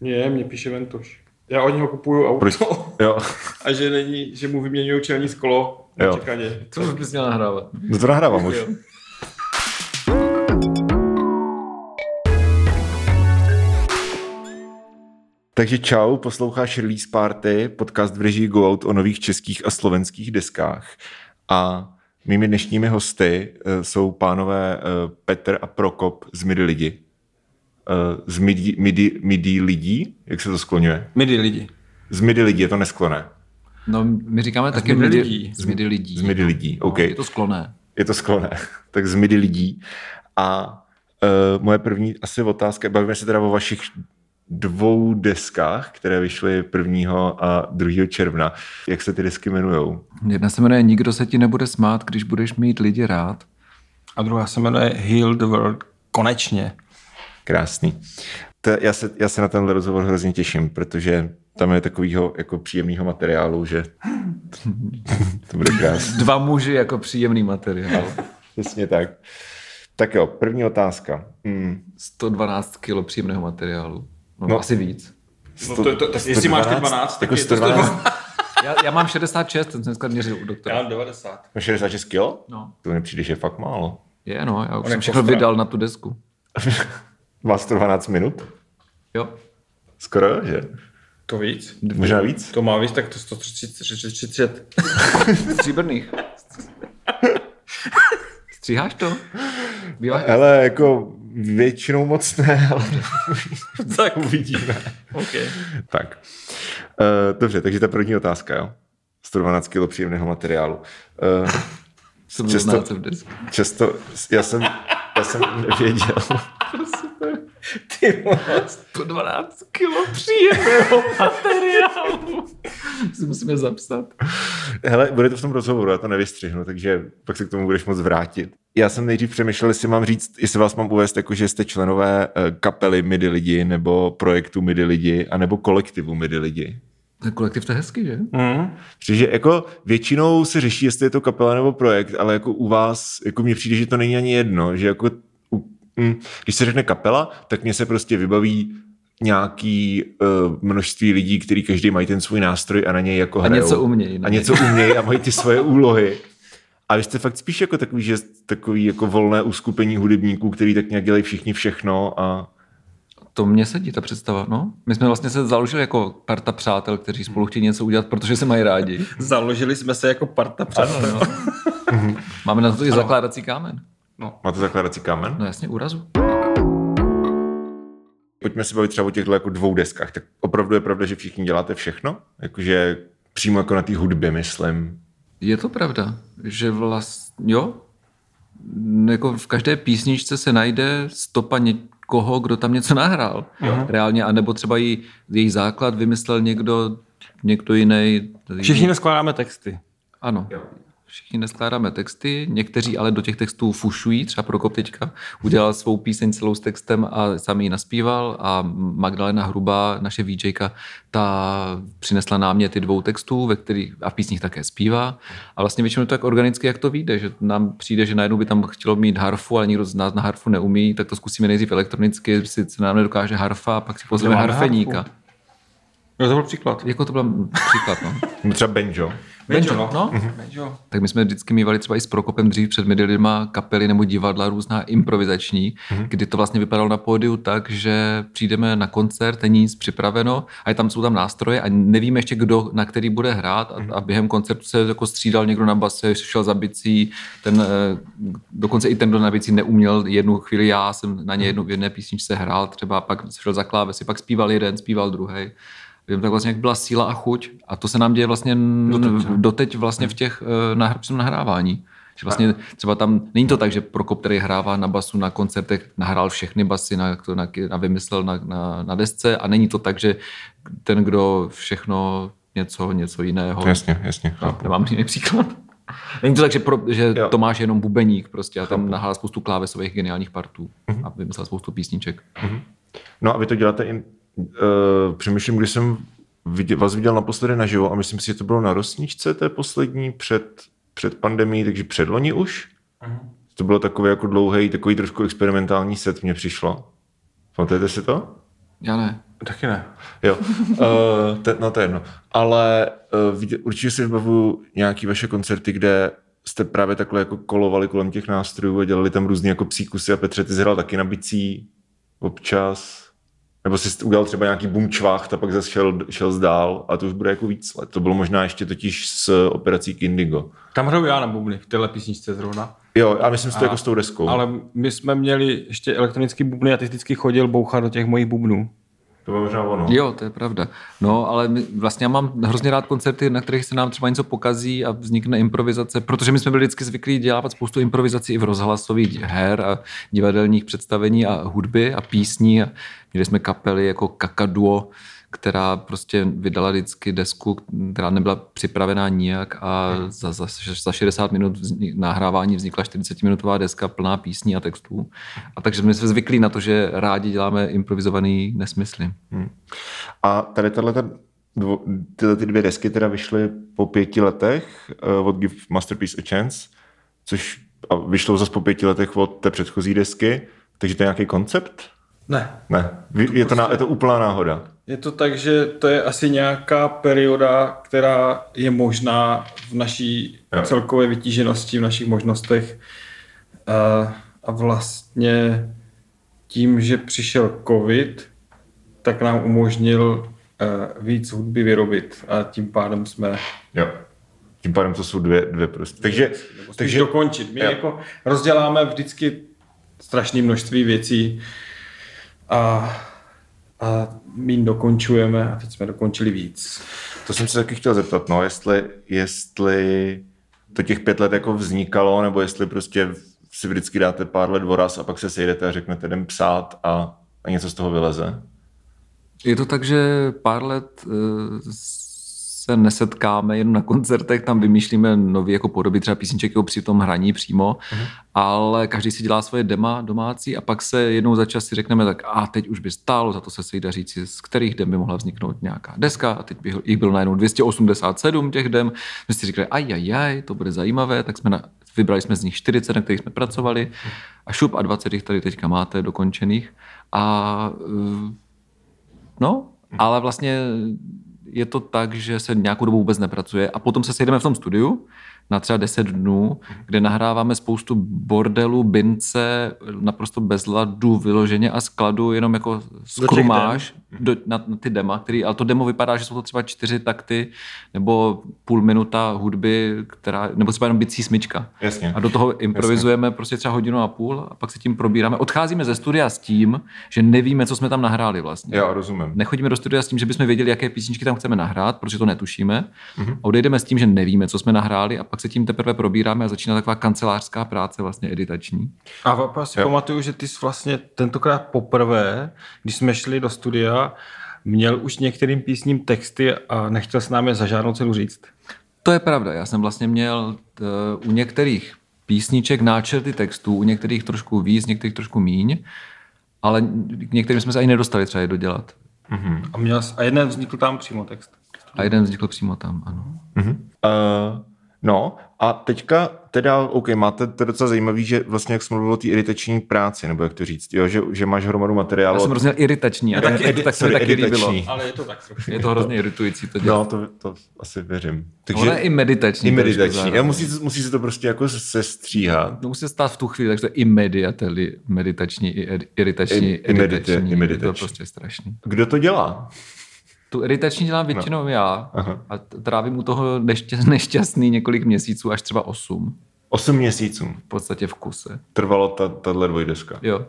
Ne, mě píše Ventoš. Já od něho kupuju auto. Proč? Jo. A že není, že mu vyměňují čelní sklo na Jo. čekaně. To už bys měl nahrávat. No to nahrávám už. Jo. Takže čau, posloucháš Release Party, podcast v režii Go Out o nových českých a slovenských deskách. A mými dnešními hosty eh, jsou pánové eh, Petr a Prokop z Midi lidi. Eh, Z Midi, Midi, Midi lidí? Jak se to skloňuje? Midi lidi. Z Midi lidí je to neskloné. No, my říkáme taky midi midi, lidí. z midi lidí. Z Midi lidí, OK. No, je to skloné. Je to skloné. tak z Midi lidí. A uh, moje první asi otázka, bavíme se teda o vašich dvou deskách, které vyšly 1. a 2. června. Jak se ty desky jmenujou? Jedna se jmenuje Nikdo se ti nebude smát, když budeš mít lidi rád. A druhá se jmenuje Heal the World. Konečně. Krásný. To, já, se, já se na tenhle rozhovor hrozně těším, protože tam je takového jako příjemného materiálu, že to bude krásné. Dva muži jako příjemný materiál. Přesně tak. Tak jo, první otázka. Hmm. 112 kilo příjemného materiálu. No, No. asi víc. No to, to, tak jestli máš ty 12, tak jako je to 112, Já, já mám 66, ten jsem dneska měřil u Já doktora. mám 90. máš 66 kilo? No. To mi přijde, že je fakt málo. Je, no, já už On jsem je všechno vydal na tu desku. Má 112 minut? Jo. Skoro, že? To víc? Možná víc? To má víc, tak to 130. 30. Stříbrných. Stříháš to? Bývá... Ale jako většinou moc ne, ale tak uvidíme. OK. Tak. Uh, dobře, takže ta první otázka, jo? 112 kg příjemného materiálu. Uh, Jsem Často- často, já jsem, já jsem nevěděl. Ty vole. 112 kilo příjemného materiálu. si musíme zapsat. Hele, bude to v tom rozhovoru, já to nevystřihnu, takže pak se k tomu budeš moc vrátit. Já jsem nejdřív přemýšlel, jestli mám říct, jestli vás mám uvést, jako že jste členové eh, kapely MIDI lidi, nebo projektu MIDI lidi, anebo kolektivu MIDI lidi. Ten kolektiv to je hezký, že? Mm. Protože jako většinou se řeší, jestli je to kapela nebo projekt, ale jako u vás, jako mně přijde, že to není ani jedno, že jako mm, když se řekne kapela, tak mně se prostě vybaví nějaký uh, množství lidí, který každý mají ten svůj nástroj a na něj jako A hrajou. něco umějí. A něco umějí a mají ty svoje úlohy. A vy jste fakt spíš jako takový, že takový jako volné uskupení hudebníků, který tak nějak dělají všichni všechno a To mně sedí ta představa, no. My jsme vlastně se založili jako parta přátel, kteří spolu chtějí něco udělat, protože se mají rádi. Založili jsme se jako parta přátel. no. Máme na to i zakládací kámen. Máte zakládací kámen? No jasně, úrazu. Pojďme se bavit třeba o těchto jako dvou deskách. Tak opravdu je pravda, že všichni děláte všechno? Jakože přímo jako na té hudbě, myslím. Je to pravda, že vlastně, jo, jako v každé písničce se najde stopa někoho, kdo tam něco nahrál. Jo. Reálně, anebo třeba i její základ vymyslel někdo, někdo jiný. Všichni neskládáme texty. Ano. Všichni neskládáme texty, někteří ale do těch textů fušují, třeba Prokop teďka udělal svou píseň celou s textem a sám ji naspíval a Magdalena Hrubá, naše VJka, ta přinesla náměty dvou textů, ve kterých a v písních také zpívá. A vlastně většinou to tak organicky, jak to vyjde, že nám přijde, že najednou by tam chtělo mít harfu, ale nikdo z nás na harfu neumí, tak to zkusíme nejdřív elektronicky, sice nám nedokáže harfa, pak si pozveme harfeníka. harfu. Jo, to byl příklad. Jako to byl příklad, no. Třeba banjo. Benjo, no. no. Benjo. Tak my jsme vždycky mývali třeba i s Prokopem dřív před lidma kapely nebo divadla různá improvizační, mm-hmm. kdy to vlastně vypadalo na pódiu tak, že přijdeme na koncert, není nic připraveno a je tam, jsou tam nástroje a nevíme ještě, kdo na který bude hrát a, a během koncertu se jako střídal někdo na base, šel za bicí, ten, eh, dokonce i ten, kdo na bicí neuměl, jednu chvíli já jsem na ně jednu v jedné písničce hrál, třeba pak šel za klávesy, pak zpíval jeden, zpíval druhý. Vím, tak vlastně jak byla síla a chuť a to se nám děje vlastně doteď, doteď vlastně v těch tom nahrávání. Že vlastně třeba tam, není to tak, že Prokop, který hrává na basu na koncertech, nahrál všechny basy, na, to na, na vymyslel na, na, na desce a není to tak, že ten, kdo všechno něco, něco jiného. Jasně, jasně. No, nemám jiný příklad. Není to tak, že, pro, že Jo. Tomáš je jenom bubeník prostě a tam nahrál spoustu klávesových geniálních partů a vymyslel spoustu písniček. No a vy to děláte i, uh, přemýšlím, když jsem viděl, vás viděl naposledy naživo a myslím si, že to bylo na Rosničce té poslední před, před pandemí, takže předloni už. To bylo takový jako dlouhý, takový trošku experimentální set mně přišlo. Pamatujete si to? Já ne. Taky ne. Jo, uh, te, no to je jedno. Ale uh, víte, určitě si vybavu nějaký vaše koncerty, kde jste právě takhle jako kolovali kolem těch nástrojů a dělali tam různý jako psíkusy a Petře, ty jsi hrál taky na bicí občas. Nebo jsi udělal třeba nějaký boom čvách a pak zase šel, šel zdál a to už bude jako víc let. To bylo možná ještě totiž s operací Kindigo. Tam hraju já na bubny, v téhle písničce zrovna. Jo, a myslím si to jako s tou deskou. Ale my jsme měli ještě elektronický bubny a ty vždycky chodil bouchat do těch mojich bubnů. To bylo možná ono. Jo, to je pravda. No, ale my, vlastně já mám hrozně rád koncerty, na kterých se nám třeba něco pokazí a vznikne improvizace, protože my jsme byli vždycky zvyklí dělat spoustu improvizací i v rozhlasových her a divadelních představení a hudby a písní. A měli jsme kapely jako Kakaduo, která prostě vydala vždycky desku, která nebyla připravená nijak a za, za, za 60 minut vzni, nahrávání vznikla 40-minutová deska plná písní a textů. A takže jsme se zvyklí na to, že rádi děláme improvizovaný nesmysly. Hmm. A tady tato, dvo, tyhle ty dvě desky teda vyšly po pěti letech uh, od Give Masterpiece a Chance, což a vyšlo zase po pěti letech od té předchozí desky, takže to je nějaký koncept? Ne. Ne, je to, ná, je to úplná náhoda. Je to tak, že to je asi nějaká perioda, která je možná v naší Jo. celkové vytíženosti, v našich možnostech. A, a vlastně tím, že přišel covid, tak nám umožnil eh, víc hudby vyrobit a tím pádem jsme Jo. Tím pádem to jsou dvě, dvě prostě. Takže, takže dokončit. My Jo. jako rozděláme vždycky strašné množství věcí a, a my dokončujeme a teď jsme dokončili víc. to jsem se taky chtěl zeptat, no, jestli, jestli to těch pět let jako vznikalo, nebo jestli prostě si vždycky dáte pár let voraz a pak se sejdete a řeknete, jdem psát a, a něco z toho vyleze. Je to tak, že pár let eh, se nesetkáme jen na koncertech, tam vymýšlíme nový jako podoby třeba písniček jako při tom hraní přímo, ale každý si dělá svoje dema domácí a pak se jednou za čas si řekneme tak a teď už by stálo za to se sejít a říct si, z kterých dem by mohla vzniknout nějaká deska. A teď by jich bylo najednou 287 těch dem. My si říkali, aj, aj, aj, to bude zajímavé, tak jsme na, vybrali jsme z nich 40, na kterých jsme pracovali. A šup a 20 jich tady teďka máte dokončených. A eh, No, ale vlastně je to tak, že se nějakou dobu vůbec nepracuje a potom se sejdeme v tom studiu na třeba 10 dnů, kde nahráváme spoustu bordelů, bince, naprosto bez ladu, vyloženě a skladu, jenom jako skrumáž do, na, na, ty dema, který, ale to demo vypadá, že jsou to třeba čtyři takty nebo půl minuta hudby, která, nebo třeba jenom bicí smyčka. Jasně. A do toho improvizujeme prostě třeba hodinu a půl a pak se tím probíráme. Odcházíme ze studia s tím, že nevíme, co jsme tam nahráli vlastně. Jo, rozumím. Nechodíme do studia s tím, že bychom věděli, jaké písničky tam chceme nahrát, protože to netušíme. Mm-hmm. Odejdeme s tím, že nevíme, co jsme nahráli a pak se tím teprve probíráme a začíná taková kancelářská práce vlastně editační. A já si Jo. pamatuju, že ty jsi vlastně tentokrát poprvé, když jsme šli do studia, měl už některým písním texty a nechtěl s námi za žádnou cenu říct. To je pravda. Já jsem vlastně měl t, u některých písniček náčrty textů, u některých trošku víc, některých trošku míň, ale k některým jsme se ani nedostali třeba je dodělat. A, měl, jsi- a jeden vznikl tam přímo text. A jeden vznikl přímo tam, ano. Uh, no a teďka teda, OK, máte to docela zajímavý, že vlastně jak jsme mluvili o té iritační práci, nebo jak to říct, jo, že, že máš hromadu materiálu. Já jsem hrozně iritační a taky- taky, tak se mi sorry, taky líbilo. Ale je to tak trošku. Je to hrozně iritující to dělat. No, to, to asi věřím. Takže Ono je i meditační. i meditační. Já musí, musí se to prostě jako se stříhat. To musí se stát v tu chvíli, takže to je i mediateli, meditační, i ed- iritační, I- i medita- editační. i Je to meditační. prostě strašný. Kdo to dělá? Tu iritační dělám většinou no. já Aha. a trávím u toho nešťa- nešťastný několik měsíců, až třeba osm. Osm měsíců V podstatě v kuse. trvalo ta, tahle dvojdeska. Jo.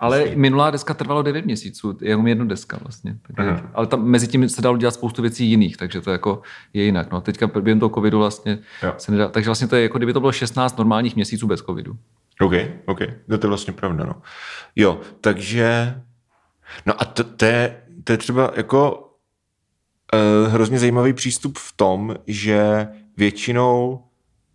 Ale minulá deska trvalo 9 měsíců, jenom jedna deska vlastně. Takže, ale tam mezi tím se dalo dělat spoustu věcí jiných, takže to jako je jinak. No. Teďka během toho covidu vlastně Jo. se nedá, takže vlastně to je jako kdyby to bylo 16 normálních měsíců bez covidu. OK, OK, no to je vlastně pravda, no. Jo, takže, no a to, to, je, to je třeba jako uh, hrozně zajímavý přístup v tom, že většinou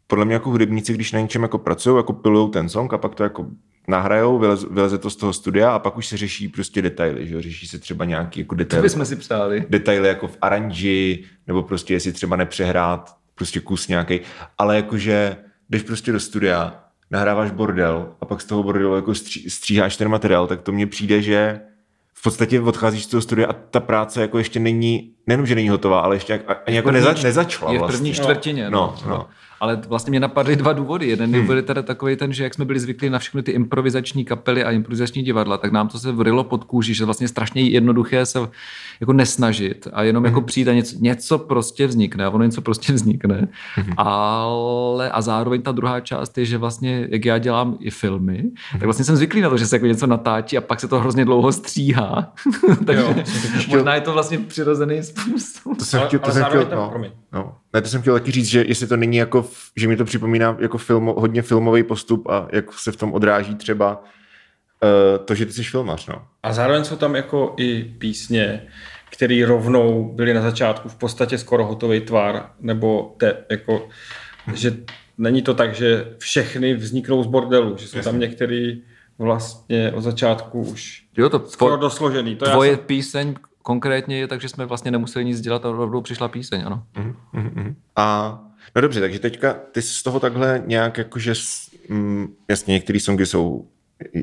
podle mě jako hudebníci, když na něčem jako pracují, jako pilujou ten song a pak to jako nahrajou, vyleze, vyleze to z toho studia a pak už se řeší prostě detaily, že jo? řeší se třeba nějaký jako detaily, bychom si přáli. detaily jako v aranži, nebo prostě jestli třeba nepřehrát prostě kus nějaký, ale jakože jdeš prostě do studia, nahráváš bordel a pak z toho bordelu jako stří, stříháš ten materiál, tak to mně přijde, že v podstatě odcházíš z toho studia a ta práce jako ještě není, nejenom, že není hotová, ale ještě jak, ani jako neza, nezačala Je v vlastně. první čtvrtině. No, No, no. Ale vlastně mě napadly dva důvody. Jeden hmm. byl teda takový ten, že jak jsme byli zvyklí na všechny ty improvizační kapely a improvizační divadla, tak nám to se vrilo pod kůži, že vlastně strašně jednoduché se jako nesnažit a jenom jako přijít a něco, něco prostě vznikne a ono něco prostě vznikne. Ale a zároveň ta druhá část je, že vlastně, jak já dělám i filmy, tak vlastně jsem zvyklý na to, že se jako něco natáčí a pak se to hrozně dlouho stříhá. Takže Jo, možná je to vlastně přirozený způsob. To jsem Ale- chtěl, to ale jsem chtěl, tam- no, promiň. No. Ne, to jsem chtěl taky říct, že jestli to není jako, že mi to připomíná jako film, hodně filmový postup a jak se v tom odráží třeba uh, to, že ty jsi filmař, no. A zároveň jsou tam jako i písně, které rovnou byly na začátku v podstatě skoro hotový tvar, nebo te, jako, že není to tak, že všechny vzniknou z bordelu, že jsou tam některé vlastně od začátku už Jo, to skoro dosložený. To Tvoje jsem- píseň konkrétně je tak, že jsme vlastně nemuseli nic dělat a rovnou přišla píseň, ano. A no dobře, takže teďka ty z toho takhle nějak jakože, mm, jasně, některé songy jsou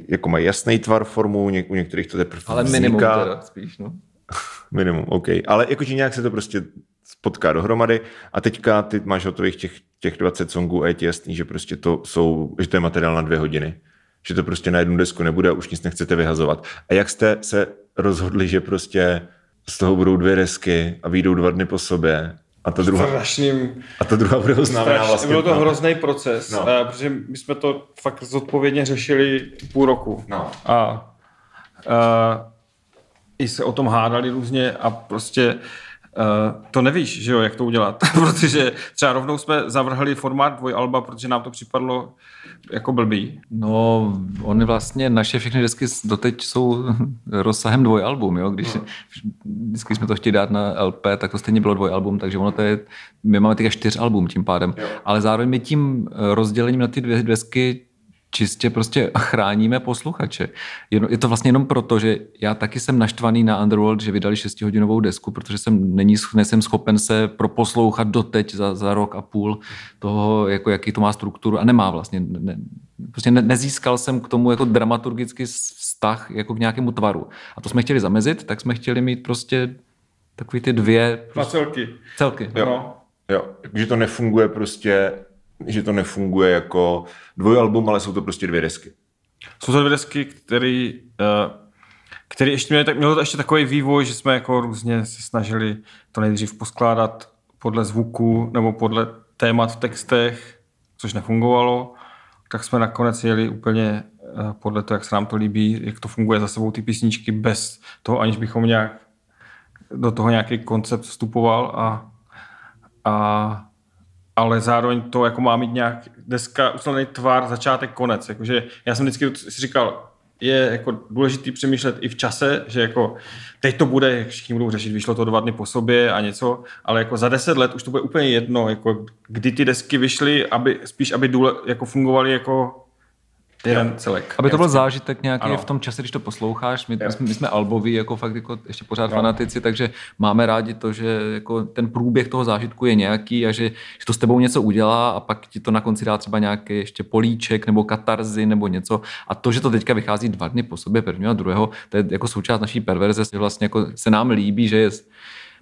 jako mají jasný tvar, formu, něk, u některých to teprve Ale vzniká. minimum teda spíš, no. Minimum, OK. Ale jakože nějak se to prostě spotká dohromady a teďka ty máš hotových těch, těch 20 songů a je ti jasný, že prostě to jsou, že to je materiál na dvě hodiny. Že to prostě na jednu desku nebude a už nic nechcete vyhazovat. A jak jste se rozhodli, že prostě z toho budou dvě desky a vyjdou dva dny po sobě a ta druhá, strašným a ta druhá bude oznámená vlastně. bylo to hrozný proces, No. no. protože my jsme to fakt zodpovědně řešili půl roku. No. A, a i se o tom hádali různě a prostě Uh, to nevíš, že jo, jak to udělat, protože třeba rovnou jsme zavrhli formát dvojalba, protože nám to připadlo jako blbý. No, oni vlastně, naše všechny desky doteď jsou rozsahem dvojalbum, jo, když vždycky jsme to chtěli dát na LP, tak to stejně bylo dvojalbum, takže ono to je, my máme teďka čtyř album tím pádem, ale zároveň my tím eh, rozdělením na ty dvě desky čistě prostě chráníme posluchače. Je, je to vlastně jenom proto, že já taky jsem naštvaný na Underworld, že vydali šestihodinovou desku, protože jsem není, nejsem schopen se proposlouchat doteď za, za rok a půl toho, jako jaký to má strukturu a nemá vlastně. Ne, prostě ne, nezískal jsem k tomu jako dramaturgický vztah jako k nějakému tvaru. A to jsme chtěli zamezit, tak jsme chtěli mít prostě takový ty dvě Na celky. celky. Jo. No. Jo, že to nefunguje prostě, že to nefunguje jako dvojalbum, ale jsou to prostě dvě desky. Jsou to dvě desky, který, eh, který ještě tak mělo to ještě takový vývoj, že jsme jako různě se snažili to nejdřív poskládat podle zvuku nebo podle témat v textech, což nefungovalo. Tak jsme nakonec jeli úplně eh, podle toho, jak se nám to líbí, jak to funguje za sebou ty písničky bez toho, aniž bychom nějak do toho nějaký koncept vstupoval a, a ale zároveň to jako má mít nějak deska, uslený tvar, začátek, konec. Jakože já jsem vždycky si říkal, je jako důležitý přemýšlet i v čase, že jako teď to bude, všichni budou řešit, vyšlo to dva dny po sobě a něco, ale jako za deset let už to bude úplně jedno, jako kdy ty desky vyšly, aby spíš, aby důle, jako fungovaly jako jeden celek. Aby to byl zážitek nějaký Ano. v tom čase, když to posloucháš. My, my, jsme, my jsme alboví, jako fakt jako ještě pořád No. fanatici, takže máme rádi to, že jako ten průběh toho zážitku je nějaký a že, že to s tebou něco udělá a pak ti to na konci dá třeba nějaký ještě políček nebo katarzy nebo něco. A to, že to teďka vychází dva dny po sobě, prvního a druhého, to je jako součást naší perverze, že vlastně jako se nám líbí, že je,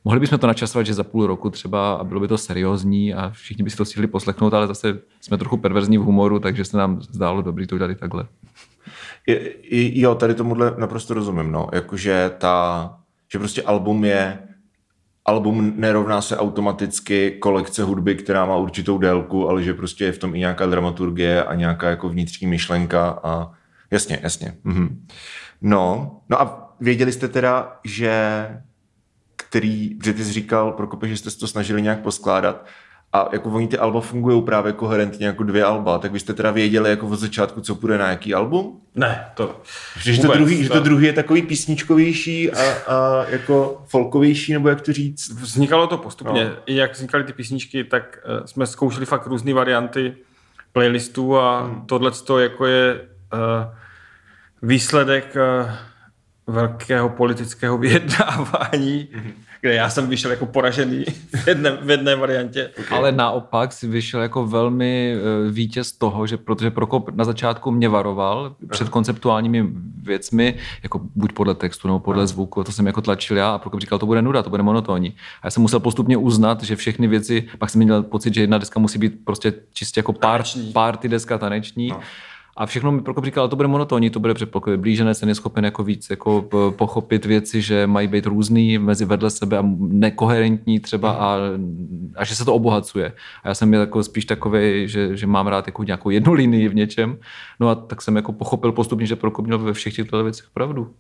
Mohli bychom to načasovat, že za půl roku třeba a bylo by to seriózní a všichni by si to stihli poslechnout, ale zase jsme trochu perverzní v humoru, takže se nám zdálo dobrý to udělat takhle. Je- Jo, tady tomuhle naprosto rozumím, no. Jakože ta, že prostě album je, album nerovná se automaticky kolekce hudby, která má určitou délku, ale že prostě je v tom i nějaká dramaturgie a nějaká jako vnitřní myšlenka a jasně, jasně. Mhm. No, no a věděli jste teda, že který, že ty jsi říkal, Prokope, že jste se to snažili nějak poskládat a jako oni ty alba fungují právě koherentně jako dvě alba, tak vy jste teda věděli jako od začátku, co půjde na jaký album? Ne, to... Že, že, to Vůbec, druhý, že to to- druhý je takový písničkovější a, a jako folkovější, nebo jak to říct? Vznikalo to postupně. No. No. I jak vznikaly ty písničky, tak uh, jsme zkoušeli fakt různé varianty playlistů a hmm. tohle jako je uh, výsledek uh, velkého politického vyjednávání, hmm. kde já jsem vyšel jako poražený v jedné, v jedné variantě. Okay. Ale naopak si vyšel jako velmi uh, vítěz toho, že protože Prokop na začátku mě varoval Aha. před konceptuálními věcmi, jako buď podle textu nebo podle Aha. zvuku, to jsem jako tlačil já a Prokop říkal, to bude nuda, to bude monotónní. A já jsem musel postupně uznat, že všechny věci, pak jsem měl pocit, že jedna deska musí být prostě čistě jako pár, party deska taneční. No a všechno mi Prokop říkal, to bude monotónní, to bude předpoklad blížené, ten je schopen jako víc jako pochopit věci, že mají být různý mezi vedle sebe a nekoherentní třeba a, a že se to obohacuje. A já jsem jako spíš takový, že, že mám rád jako nějakou jednu linii v něčem. No a tak jsem jako pochopil postupně, že Prokop měl ve všech těchto věcech pravdu.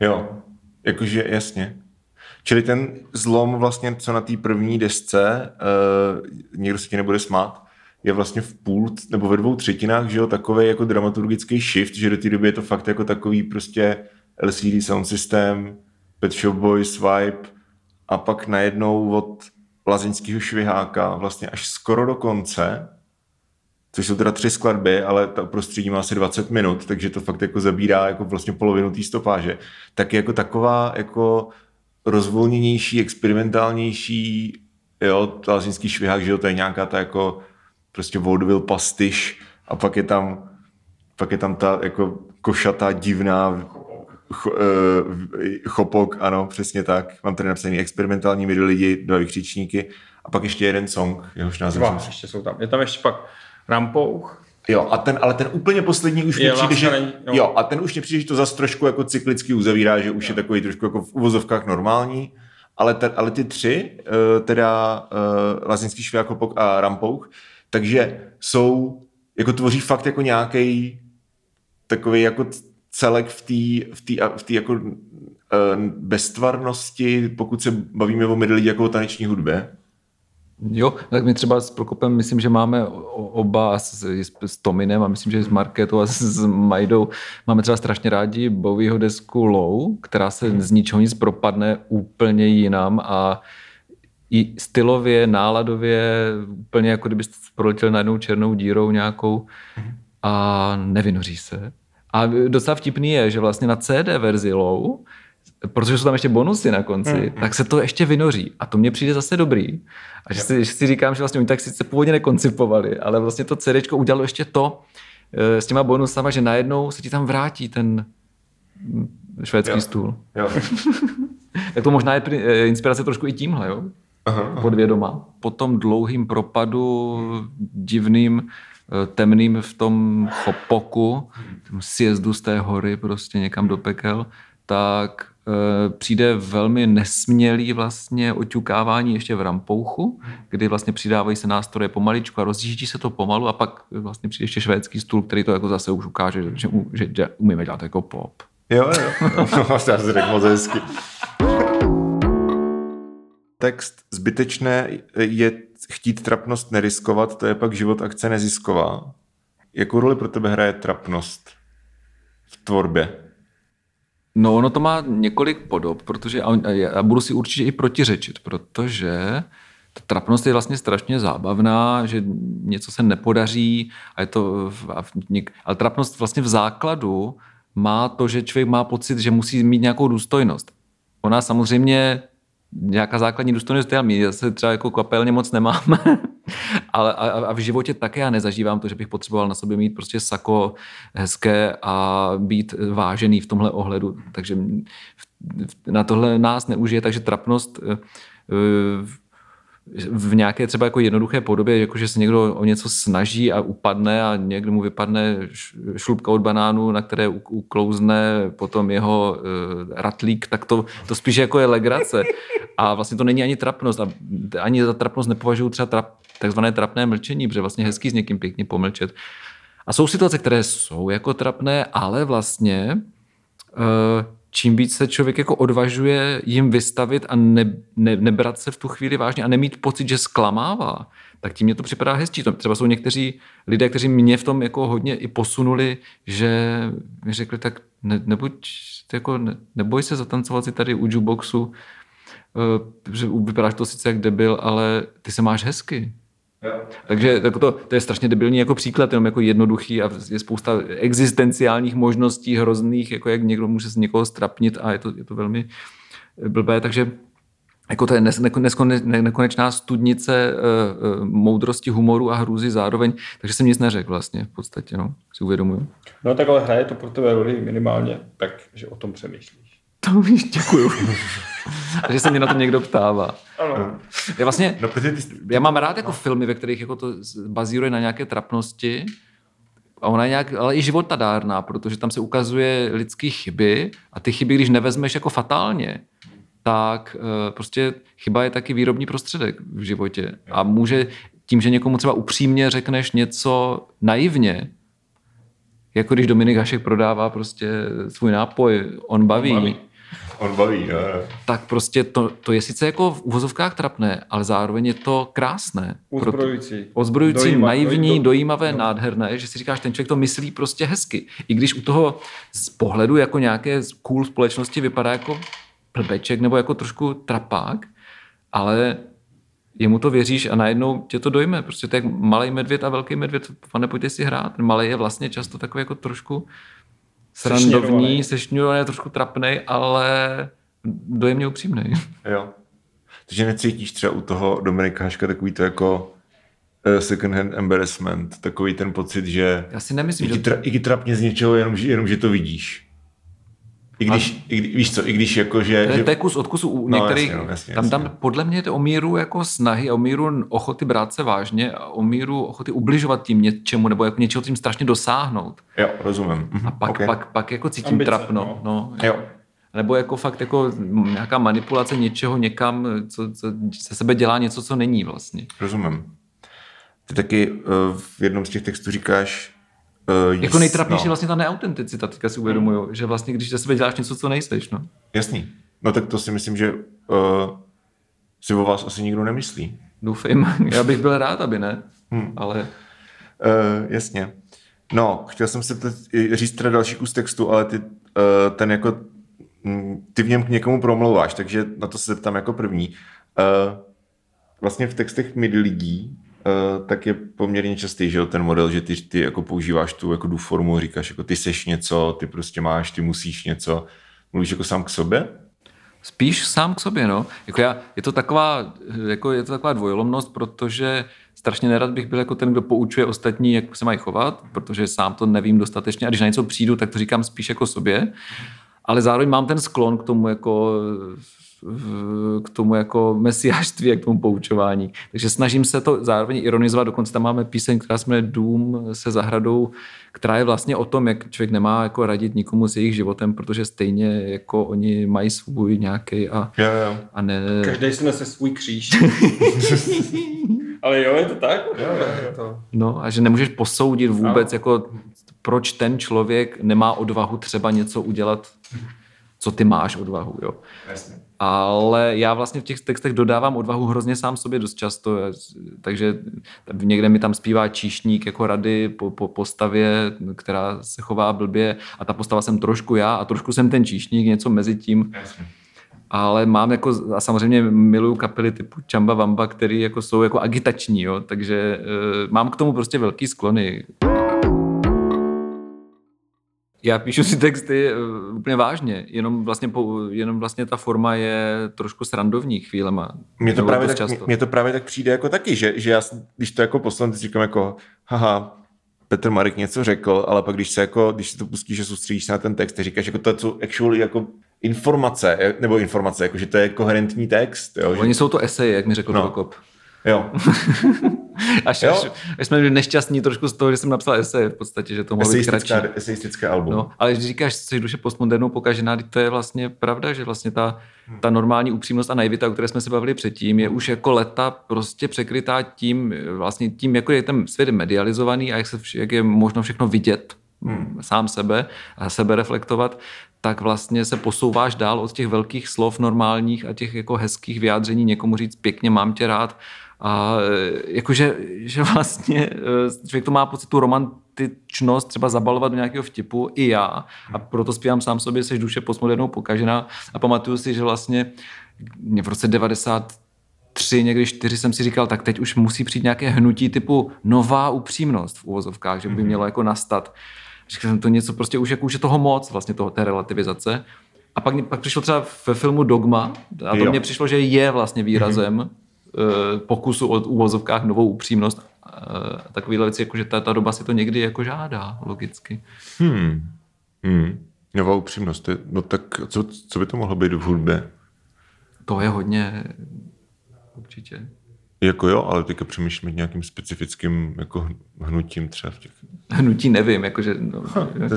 jo, jakože jasně. Čili ten zlom vlastně, co na té první desce, uh, někdo se ti nebude smát, je vlastně v půl nebo ve dvou třetinách, že jo, takový jako dramaturgický shift, že do té doby je to fakt jako takový prostě LCD sound system, Pet Shop Boys vibe a pak najednou od lazeňského šviháka vlastně až skoro do konce, což jsou teda tři skladby, ale ta prostředí má asi 20 minut, takže to fakt jako zabírá jako vlastně polovinu té stopáže, tak je jako taková jako rozvolněnější, experimentálnější, jo, lazeňský švihák, že jo, to je nějaká ta jako prostě vaudeville pastiš a pak je tam, pak je tam ta jako košatá, divná ch, uh, chopok, ano, přesně tak. Mám tady napsaný experimentální midi lidi, dva vykřičníky a pak ještě jeden song, jehož název Dva, ještě jsou tam. Je tam ještě pak Rampouch. Jo, a ten, ale ten úplně poslední už je přijde, vlastně že, není, jo. jo. a ten už mi přijde, že to zase trošku jako cyklicky uzavírá, že už jo. je takový trošku jako v uvozovkách normální, ale, ta, ale ty tři, uh, teda uh, Lazinský švák, a Rampouch, takže jsou, jako tvoří fakt jako nějaký takový jako celek v té v tý, v tý jako uh, beztvarnosti, pokud se bavíme o lidi jako o taneční hudbě. Jo, tak my třeba s Prokopem myslím, že máme oba s, s Tominem a myslím, že s Marketou a s Majdou máme třeba strašně rádi Bowieho desku Low, která se z ničeho nic propadne úplně jinam a i stylově, náladově, úplně jako kdybyste proletěl najednou černou dírou nějakou a nevynoří se. A docela vtipný je, že vlastně na CD verzi low, protože jsou tam ještě bonusy na konci, mm. tak se to ještě vynoří. A to mně přijde zase dobrý. A že si, že si říkám, že vlastně oni tak sice původně nekoncipovali, ale vlastně to CD udělalo ještě to eh, s těma bonusama, že najednou se ti tam vrátí ten švédský jo. stůl. Jo. tak to možná je eh, inspirace trošku i tímhle, jo? Aha, podvědoma. Po tom dlouhým propadu, divným, eh, temným v tom chopoku, sjezdu z té hory prostě někam do pekel, tak e, přijde velmi nesmělý vlastně oťukávání ještě v rampouchu, kdy vlastně přidávají se nástroje pomaličku a rozjíždí se to pomalu a pak vlastně přijde ještě švédský stůl, který to jako zase už ukáže, že, že, že umíme dělat jako pop. Jo, jo. já si řekl moc hezky text zbytečné je chtít trapnost neriskovat, to je pak život akce nezisková. Jakou roli pro tebe hraje trapnost v tvorbě? No, ono to má několik podob, protože a, já budu si určitě i protiřečit, protože ta trapnost je vlastně strašně zábavná, že něco se nepodaří a je to, a ale trapnost vlastně v základu má to, že člověk má pocit, že musí mít nějakou důstojnost. Ona samozřejmě nějaká základní důstojnost je, my se třeba jako kapelně moc nemáme, ale a, a, v životě také já nezažívám to, že bych potřeboval na sobě mít prostě sako hezké a být vážený v tomhle ohledu, takže na tohle nás neužije, takže trapnost eh, eh, v nějaké třeba jako jednoduché podobě, jako že se někdo o něco snaží a upadne a někdo mu vypadne šlubka od banánu, na které uklouzne potom jeho uh, ratlík, tak to, to spíš jako je legrace. A vlastně to není ani trapnost. A ani za trapnost nepovažuji třeba trap, takzvané trapné mlčení, protože vlastně hezký s někým pěkně pomlčet. A jsou situace, které jsou jako trapné, ale vlastně uh, čím víc se člověk jako odvažuje jim vystavit a ne, ne, nebrat se v tu chvíli vážně a nemít pocit, že zklamává, tak tím mě to připadá hezčí. Třeba jsou někteří lidé, kteří mě v tom jako hodně i posunuli, že mi řekli, tak ne, nebuď, jako ne, neboj se zatancovat si tady u jukeboxu, uh, že vypadáš to sice jak debil, ale ty se máš hezky. Takže tak to, to je strašně debilní jako příklad, jenom jako jednoduchý a je spousta existenciálních možností hrozných, jako jak někdo může se někoho strapnit a je to, je to velmi blbé, takže jako to je nes, neskone, nekonečná studnice uh, uh, moudrosti, humoru a hrůzy zároveň, takže jsem nic neřekl vlastně v podstatě, no, si uvědomuju. No tak ale hraje to pro tebe roli minimálně tak, že o tom přemýšlíš. To víš, děkuju. že se mě na to někdo ptává. Ano. Já vlastně, No, protože ty, já mám rád jako filmy, ve kterých jako to bazíruje na nějaké trapnosti, a ona je nějak, ale i životadárná, protože tam se ukazuje lidský chyby a ty chyby, když nevezmeš jako fatálně, tak uh, prostě chyba je taky výrobní prostředek v životě. A může tím, že někomu třeba upřímně řekneš něco naivně, jako když Dominik Hašek prodává prostě svůj nápoj, on baví, baví. On baví, no, no. tak prostě to, to je sice jako v uvozovkách trapné, ale zároveň je to krásné. Uzbrojující. Ozbrojující, Dojíma- naivní, do- dojímavé, nádherné, že si říkáš, ten člověk to myslí prostě hezky. I když u toho z pohledu jako nějaké cool společnosti vypadá jako blbeček nebo jako trošku trapák, ale jemu to věříš a najednou tě to dojme. Prostě to je jak malý medvěd a velký medvěd. Pane, pojďte si hrát. Malý je vlastně často takový jako trošku srandovní, sešňurovaný, trošku trapnej, ale dojemně upřímnej. Jo. Takže necítíš třeba u toho Dominika Haška takový to jako uh, second hand embarrassment, takový ten pocit, že Já si nemyslím, i že ti, tra, i ti trapně z něčeho, jenom, jenom že to vidíš. I když, i, kdy- víš co, i když jako, že... To je, že to je kus od kusu u No, některých. jasně, no, jasně, tam, tam jasně. podle mě je to o míru jako snahy, o míru ochoty brát se vážně a o míru ochoty ubližovat tím něčemu nebo jako něčeho tím strašně dosáhnout. jo, rozumím. Mhm, A pak, okay. pak, pak jako cítím Ambice, trapno. No. Jo, Nebo jako fakt jako nějaká manipulace něčeho někam, co, co se sebe dělá něco, co není vlastně. rozumím. Ty taky uh, v jednom z těch textů říkáš... Uh, Jako nejtrapnější je no, vlastně ta neautenticita, teďka si uvědomuju, že vlastně když ze sebe děláš něco, co nejseš, no. Jasný. No tak to si myslím, že uh, si o vás asi nikdo nemyslí. Doufám, já bych byl rád, aby ne, Hmm. ale Uh, jasně. No, chtěl jsem se teď říct teda další kus textu, ale ty uh, ten jako, mm, ty v něm k někomu promlouváš, takže na to se zeptám jako první. Uh, vlastně v textech midi lidí tak je poměrně častý, že jo, ten model, že ty, ty jako používáš tu jako formu, říkáš jako ty seš něco, ty prostě máš, ty musíš něco. Mluvíš jako sám k sobě? Spíš sám k sobě, no. Jako já, je, to taková, jako je to taková dvojolomnost, protože strašně nerad bych byl jako ten, kdo poučuje ostatní, jak se mají chovat, protože sám to nevím dostatečně a když na něco přijdu, tak to říkám spíš jako sobě, ale zároveň mám ten sklon k tomu jako k tomu jako mesiářství a k tomu poučování. Takže snažím se to zároveň ironizovat, dokonce tam máme píseň, která se jmenuje Dům se zahradou, která je vlastně o tom, jak člověk nemá jako radit nikomu s jejich životem, protože stejně jako oni mají svůj nějaký a, Jo, jo. a ne... Každý si nese svůj kříž. Ale jo, je to tak? Jo, je to. No a že nemůžeš posoudit vůbec, jako proč ten člověk nemá odvahu třeba něco udělat, co ty máš odvahu, jo. Jasně. Ale já vlastně v těch textech dodávám odvahu hrozně sám sobě dost často, takže někde mi tam zpívá číšník jako rady po, po postavě, která se chová blbě a ta postava jsem trošku já a trošku jsem ten číšník, něco mezi tím. Jasně. Ale mám jako, a samozřejmě miluju kapely typu Chamba Vamba, který jako jsou jako agitační, jo, takže uh, mám k tomu prostě velký sklony. Já píšu si texty uh, úplně vážně, jenom vlastně, po, jenom vlastně ta forma je trošku srandovní chvílema. Mně to, právě tak, často. mně to právě tak přijde jako taky, že, že já, když to jako poslanec říkám jako, haha, Petr Marek něco řekl, ale pak když se jako, když si to pustíš a soustředíš se na ten text, říkáš, jako to jsou actually jako informace, eh, nebo informace, jako že to je koherentní text, jo, že, Oni jsou to eseje, jak mi řekl no. Prokop. jo. Až, Jo. až, až jsme byli nešťastní trošku z toho, že jsem napsal eseje v podstatě, že to mohlo být kratší. Eseistické, album. No, ale když říkáš, že duše postmodernou pokažená, teď to je vlastně pravda, že vlastně ta, ta normální upřímnost a naivita, o které jsme se bavili předtím, je už jako leta prostě překrytá tím, vlastně tím, jako je ten svět medializovaný a jak, se, jak je možno všechno vidět hmm. sám sebe a sebe reflektovat, tak vlastně se posouváš dál od těch velkých slov normálních a těch jako hezkých vyjádření někomu říct pěkně mám tě rád a e, jakože že vlastně e, člověk to má pocit tu romantičnost třeba zabalovat do nějakého vtipu, i já. A proto zpívám sám sobě, seš duše postmodernou pokažená. A pamatuju si, že vlastně mě v roce 93, někdy 4 jsem si říkal, tak teď už musí přijít nějaké hnutí typu nová upřímnost v uvozovkách, že by mělo jako nastat. Říkal jsem to něco prostě už, jako už je toho moc, vlastně toho, té relativizace. A pak, pak přišlo třeba ve filmu Dogma, a to mně přišlo, že je vlastně výrazem mm-hmm. Pokusu o úvozovkách novou upřímnost. A takovýhle věci, jako že ta, ta doba si to někdy jako žádá, logicky. Hmm. Hmm. Nová upřímnost. je- No tak co, co by to mohlo být v hudbě? To je hodně, určitě. Jako jo, ale teďka přemýšlím nějakým specifickým jako hnutím třeba v těch... Hnutí nevím, jakože, no,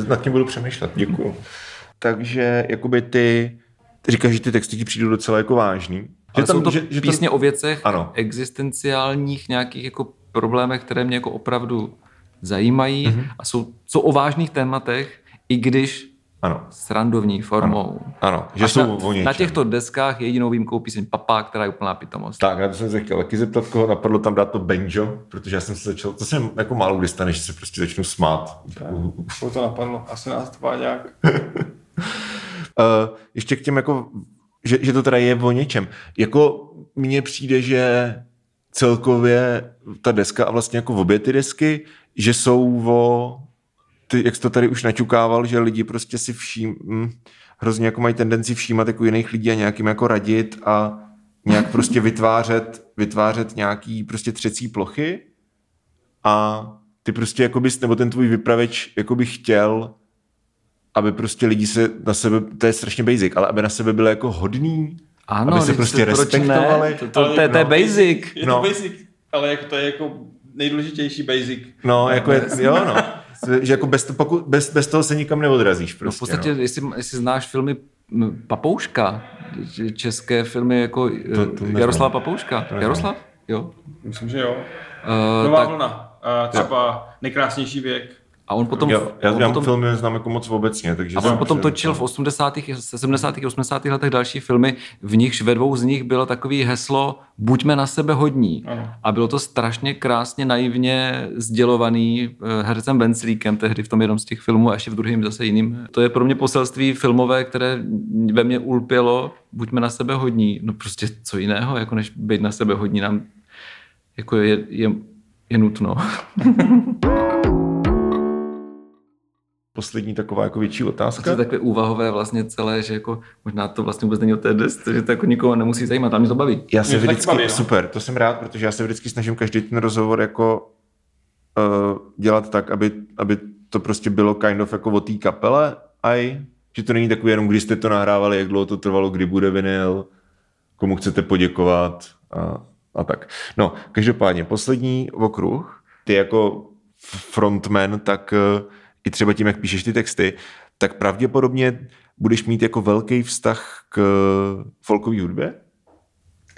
Nad tím budu přemýšlet, děkuju. Takže jakoby ty, ty říkáš, že ty texty ti přijdou docela jako vážný. Ale jsou to písně o věcech Ano. existenciálních nějakých jako problémech, které mě jako opravdu zajímají Mhm. mm-hmm. a jsou, jsou o vážných tématech, i když Ano, srandovní formou. ano, že Až jsou na, o něčem. na těchto deskách je jedinou výjimkou píseň Papa, která je úplná pitomost. Tak, na to jsem se chtěl taky zeptat, koho napadlo tam dát to banjo, protože já jsem se začal, to jsem jako málo kdy stane, že se prostě začnu smát. Koho to napadlo? Asi nás dva nějak. Uh, ještě k těm jako, že, že to teda je o něčem. Jako mně přijde, že celkově ta deska a vlastně jako obě ty desky, že jsou o, ty, jak jsi to tady už naťukával, že lidi prostě si vším, hm, hrozně jako mají tendenci všímat jako jiných lidí a nějakým jako radit a nějak prostě vytvářet, vytvářet nějaký prostě třecí plochy a ty prostě jako bys, nebo ten tvůj vypraveč jako by chtěl, aby prostě lidi se na sebe, to je strašně basic, ale aby na sebe byli jako hodný, aby se prostě respektovali. Ne? To, to, to, to je no, basic. Je No. to basic, ale jako to je jako nejdůležitější basic. No, jako je, jo, no. Že jako bez, to, pokud, bez, bez toho se nikam neodrazíš No prostě. v podstatě, no. jestli, jestli znáš filmy Papouška, že české filmy jako To- to, to to. Jaroslav Papouška. neznám. Jaroslav? Jo. Myslím, že jo. Uh, Nová tak, vlna. Uh, třeba nejkrásnější věk. A on potom, Jo, já, on já potom filmy neznám jako moc obecně, takže... A on potom točil v 80. 70. a 80. letech další filmy, v nichž ve dvou z nich bylo takový heslo Buďme na sebe hodní. Ano. A bylo to strašně krásně naivně sdělovaný eh, hercem Venclíkem tehdy v tom jednom z těch filmů a ještě v druhém zase jiným. To je pro mě poselství filmové, které ve mně ulpělo Buďme na sebe hodní. No prostě co jiného, jako než být na sebe hodní nám jako je, je, je nutno. Poslední taková jako větší To je otázka. takové úvahové vlastně celé, že jako možná to vlastně vůbec není o té desce, že to jako nikoho nemusí zajímat, a mě to baví. Já se vždycky, baví, no. super, to jsem rád, protože já se vždycky snažím každý ten rozhovor jako uh, dělat tak, aby, aby to prostě bylo kind of jako o té kapele, aj, že to není takový jenom, když jste to nahrávali, jak dlouho to trvalo, kdy bude vinyl, komu chcete poděkovat a, a tak. No, každopádně, poslední okruh, ty jako frontman, tak uh, i třeba tím, jak píšeš ty texty, tak pravděpodobně budeš mít jako velký vztah k folkové hudbě?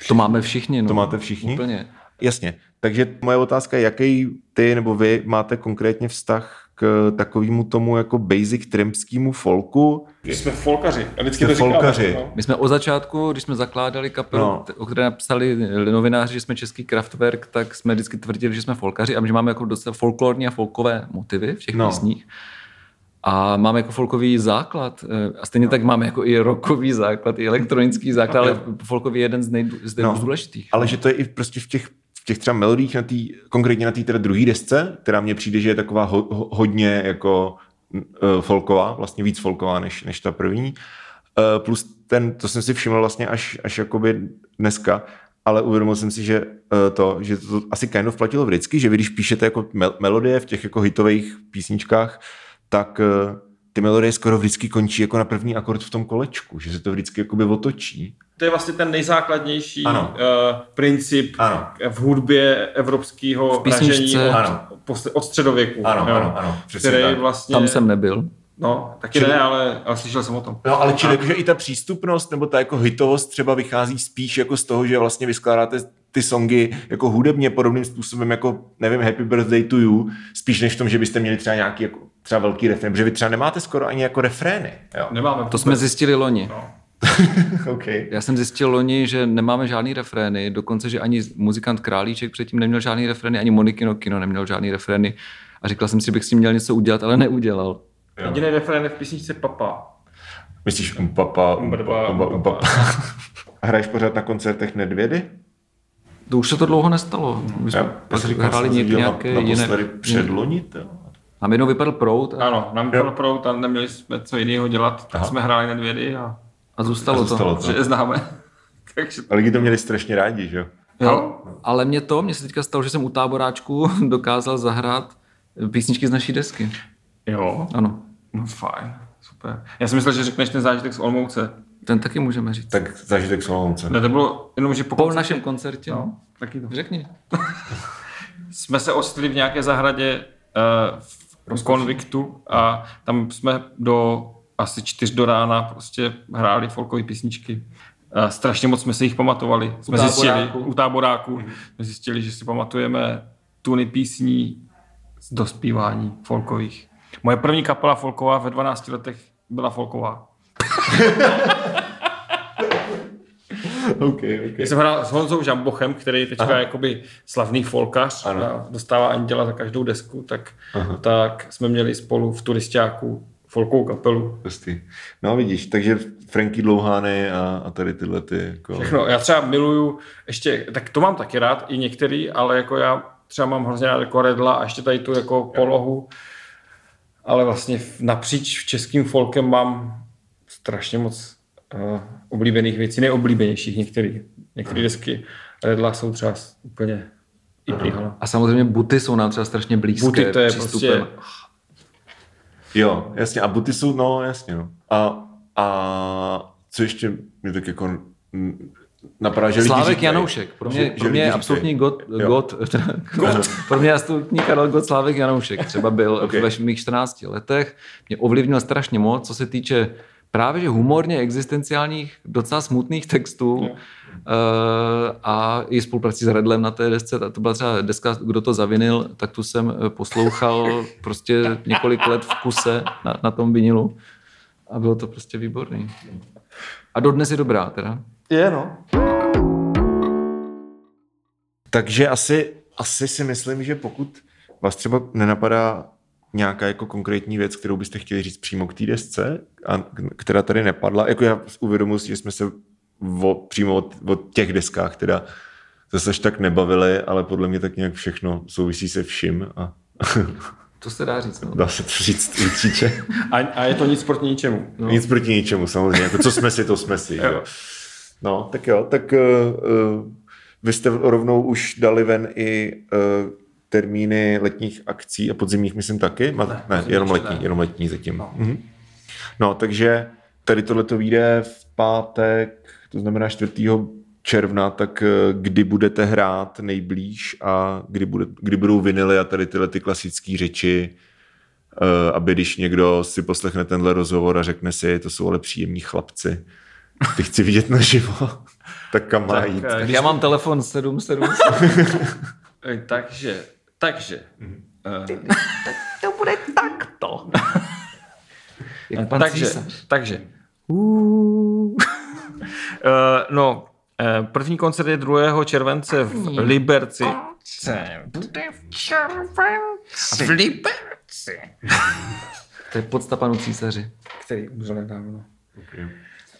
To máme všichni. No. To máte všichni? Úplně. Jasně. Takže moje otázka je, jaký ty nebo vy máte konkrétně vztah k takovému tomu jako basic trampskému folku? My jsme folkaři. A vždycky Jste to říkáme. folkaři. No. My jsme od začátku, když jsme zakládali kapelu, No. no. o které napsali novináři, že jsme český Kraftwerk, tak jsme vždycky tvrdili, že jsme folkaři a že máme jako docela folklorní a folkové motivy v těch No. no. písních. A máme jako folkový základ. eh, A stejně tak máme jako i rockový základ, i elektronický základ, ale folkový je jeden z nejdůležitějších. Ale že to je i prostě v těch, těch třeba melodích, na tý, konkrétně na té teda druhé desce, která mně přijde, že je taková ho, ho, hodně jako uh, folková, vlastně víc folková než, než ta první. Uh, plus ten, to jsem si všiml vlastně až, až jakoby dneska, ale uvědomil jsem si, že uh, to, že to asi kind of platilo vždycky, že vy když píšete jako mel- melodie v těch jako hitových písničkách, tak uh, ty melodie skoro vždycky končí jako na první akord v tom kolečku, že se to vždycky jakoby otočí. To je vlastně ten nejzákladnější Ano. uh, princip Ano. v hudbě evropského ražení od, Ano. od středověku. Ano, jo, ano, ano, přesně který tak. vlastně... Tam jsem nebyl. No, taky Čili- ne, ale, ale slyšel jsem o tom. No, ale čili jakože i ta přístupnost nebo ta jako hitovost třeba vychází spíš jako z toho, že vlastně vyskládáte ty songy jako hudebně podobným způsobem jako, nevím, Happy Birthday to You, spíš než v tom, že byste měli třeba nějaký jako, třeba velký refrén, protože vy třeba nemáte skoro ani jako refrény. Jo. Nemáme To jsme zjistili loni. No. okay. Já jsem zjistil loni, že nemáme žádný refrény, dokonce, že ani muzikant Králíček předtím neměl žádný refrény, ani Monikino Kino neměl žádný refrény. A říkal jsem si, že bych s tím měl něco udělat, ale neudělal. Jediný refrén je v písničce Papa. Myslíš um papa, um, Umbrba, um, um, papa. A hraješ pořád na koncertech Nedvědy? To už se to dlouho nestalo. My jsme Já, já říkám, hráli jsem nějaké na, jiné... naposledy předloni, to. Nám jednou vypadl prout a Ano, nám byl prout a neměli jsme co jiného dělat, tak Aha. jsme hráli na dvědy a A zůstalo, A zůstalo to. že je známe. Takže A lidi to měli strašně rádi, že jo? Jo, ale mě to, mně se teďka stalo, že jsem u táboráčku dokázal zahrát písničky z naší desky. jo, Ano, no fajn, super. Já jsem myslel, že řekneš ten zážitek z Olmouce. ten taky můžeme říct. Tak zážitek s Olomouce. Ne, to bylo jenom, že po, Po koncertě- našem koncertě? No, taky to. Řekni. jsme se ostli v nějaké zahradě uh, v konviktu a tam jsme do asi čtyř do rána prostě hráli folkové písničky. Uh, strašně moc jsme si jich pamatovali. Jsme zjistili, táboráku. u táboráku, jsme zjistili, že si pamatujeme tuny písní z dospívání folkových. Moje první kapela folková ve 12 letech byla folková. Okay, okay. Já jsem hrál s Honzou Žambochem, který je teďka Aha. jakoby slavný folkař Ano. a dostává anděla za každou desku, tak, tak jsme měli spolu v turistiáku folkovou kapelu. Hustý. No vidíš, takže Franky Dlouhány a, a tady tyhle ty jako... Všechno. Já třeba miluju ještě, tak to mám taky rád, i některý, ale jako já třeba mám hrozně rád jako Redla a ještě tady tu jako polohu, ale vlastně v- napříč českým folkem mám strašně moc uh, oblíbených věcí, nejoblíbenějších některý. Některé desky Redla jsou třeba úplně i. A samozřejmě buty jsou nám třeba strašně blízké Buty to je přístupem. prostě Jo, jasně. A buty jsou, no jasně. No. A, a co ještě mi tak jako napadá, že Slávek říkají, Janoušek. Pro mě, že- pro mě je absolutní god, god, god, pro mě absolutní Karel God Slávek Janoušek. Třeba byl Okay. ve mých 14 letech. Mě ovlivnil strašně moc, co se týče právě že humorně existenciálních, docela smutných textů Uh, a i spoluprací s Redlem na té desce, to byla třeba deska, kdo to zavinil, tak tu jsem eh, poslouchal prostě několik let v kuse na, na tom vinilu a bylo to prostě výborný. A dodnes je dobrá teda. Je, no. Takže asi, asi si myslím, že pokud vás třeba nenapadá nějaká jako konkrétní věc, kterou byste chtěli říct přímo k té desce, a která tady nepadla, jako já uvědomuji že jsme se o, přímo od, od těch deskách teda zase až tak nebavili, ale podle mě tak nějak všechno souvisí se vším a To se dá říct. No. dá se to říct určitě. A, a je to nic proti ničemu. No. Nic proti ničemu, samozřejmě. Jako co jsme si, to jsme si. jo. No, tak jo, tak uh, uh, vy jste rovnou už dali ven i uh, termíny letních akcí a podzimních, myslím taky? Ma- ne, ne jenom letní, ne. jenom letní zatím. No. Mhm. no, takže tady tohle to vyjde v pátek, to znamená 4. června, tak eh, kdy budete hrát nejblíž a kdy, bude, kdy budou vinily a tady tyhle ty klasické řeči, eh, aby když někdo si poslechne tenhle rozhovor a řekne si, to jsou ale příjemní chlapci, ty chci vidět naživo, tak kam má Tak, jít. eh, Tak já mám telefon 77. Eh, Takže, takže. eh, to bude takto. Jak pan takže, císař. takže. Eh, no, eh, první koncert je 2. července v Liberci. V Liberci. To je podsta panu císaři. Který umřel nedávno.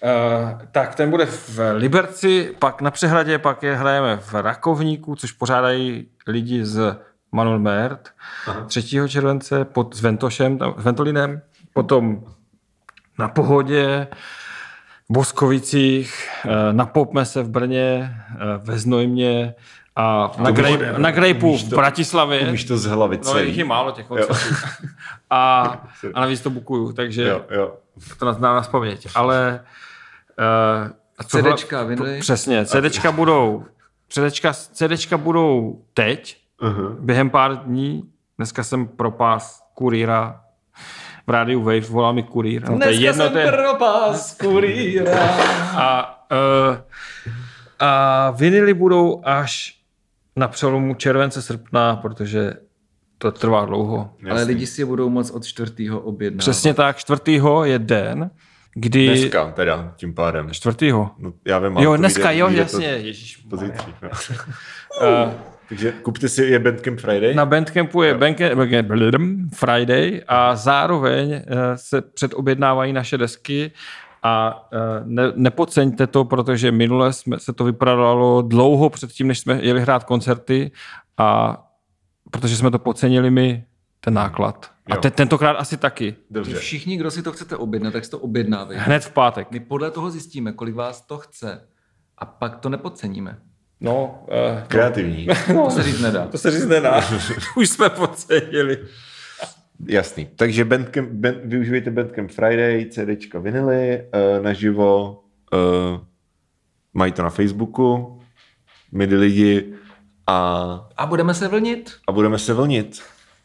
Uh, tak ten bude v Liberci, pak na Přehradě, pak je hrajeme v Rakovníku, což pořádají lidi z Manuel Mert. 3. července pod, s Ventošem, tam, s Ventolinem, potom na Pohodě, v Boskovicích, eh, na Popmese v Brně, eh, ve Znojmě a na, umíš- Grape, na Grapeu umíš v to- Bratislavě. Umíš to z hlavy No, celý. jich je málo těch koncertů. a, a navíc to bukuju, takže Jo, jo. to nás znám na spaměť. Ale uh, A CDčka, vinily? Přesně, CDčka budou, CDčka, CDčka budou teď, Uh-huh. během pár dní. Dneska jsem propás kurýra v rádiu Wave, volal mi kurýr. No, to je jedno, to je, propás kurýra. a, uh, a vinily budou až na přelomu července, srpna, protože to trvá dlouho. Ale lidi si je budou moc od čtvrtého objednávat. Přesně tak, čtvrtýho je den, kdy... Dneska teda, tím pádem. Čtvrtýho. No, já vím, Jo, dneska, vyjde- jo, vyjde jasně. To Ježíš. pozítří. No. Uh, Takže kupte si, je Bandcamp Friday? na Bandcampu je Bandcamp, Bandcamp Friday a zároveň eh, se předobjednávají naše desky a eh, ne, nepodceňte to, protože minule jsme, se to vypadalo dlouho předtím, než jsme jeli hrát koncerty a protože jsme to podcenili my ten náklad. A Jo. te, tentokrát asi taky. Dobře. Všichni, kdo si to chcete objednat, tak si to objednávejte. Hned v pátek. My podle toho zjistíme, kolik vás to chce. A pak to nepodceníme. No, uh, Kreativní. To se říct nedá. to se říct nedá. Už jsme podcenili. Jasný. Takže Bandcamp, band, využívejte Bandcamp Friday, CDčka, vinily, uh, naživo, uh, mají to na Facebooku, midi lidi a, A budeme se vlnit. a budeme se vlnit.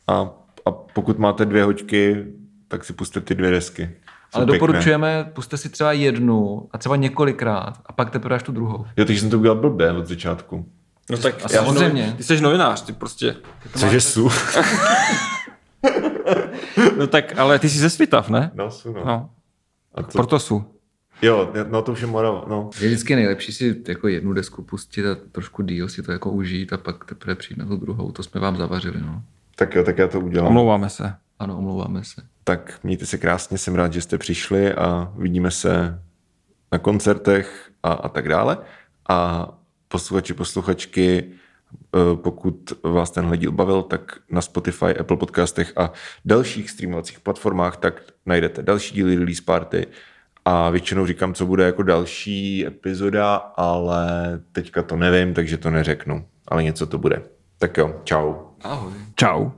A, a pokud máte dvě hoďky, tak si puste ty dvě desky. Jsou Ale pěkné. doporučujeme, puste si třeba jednu a třeba několikrát a pak teprve až tu druhou. Jo, takže jsem to udělal blbě od začátku. No tak A samozřejmě. Ty jsi novinář, ty prostě. Cože jsou? No tak, ale ty jsi ze Svitav, ne? No, jsou, no. No, A to, proto jsou. jo, no to už je Morava, no. Je vždycky nejlepší si jako jednu desku pustit a trošku díl si to jako užít a pak teprve přijít na tu druhou. To jsme vám zavařili, no. Tak jo, tak já to udělám. Omlouváme se. Ano, omlouváme se. Tak mějte se krásně, jsem rád, že jste přišli a vidíme se na koncertech a, a tak dále. A posluchači, posluchačky, eh, pokud vás tenhle díl bavil, tak na Spotify, Apple podcastech a dalších streamovacích platformách tak najdete další díly Release Party a většinou říkám, co bude jako další epizoda, ale teďka to nevím, takže to neřeknu, ale něco to bude. Tak jo, čau. Ahoj. Čau.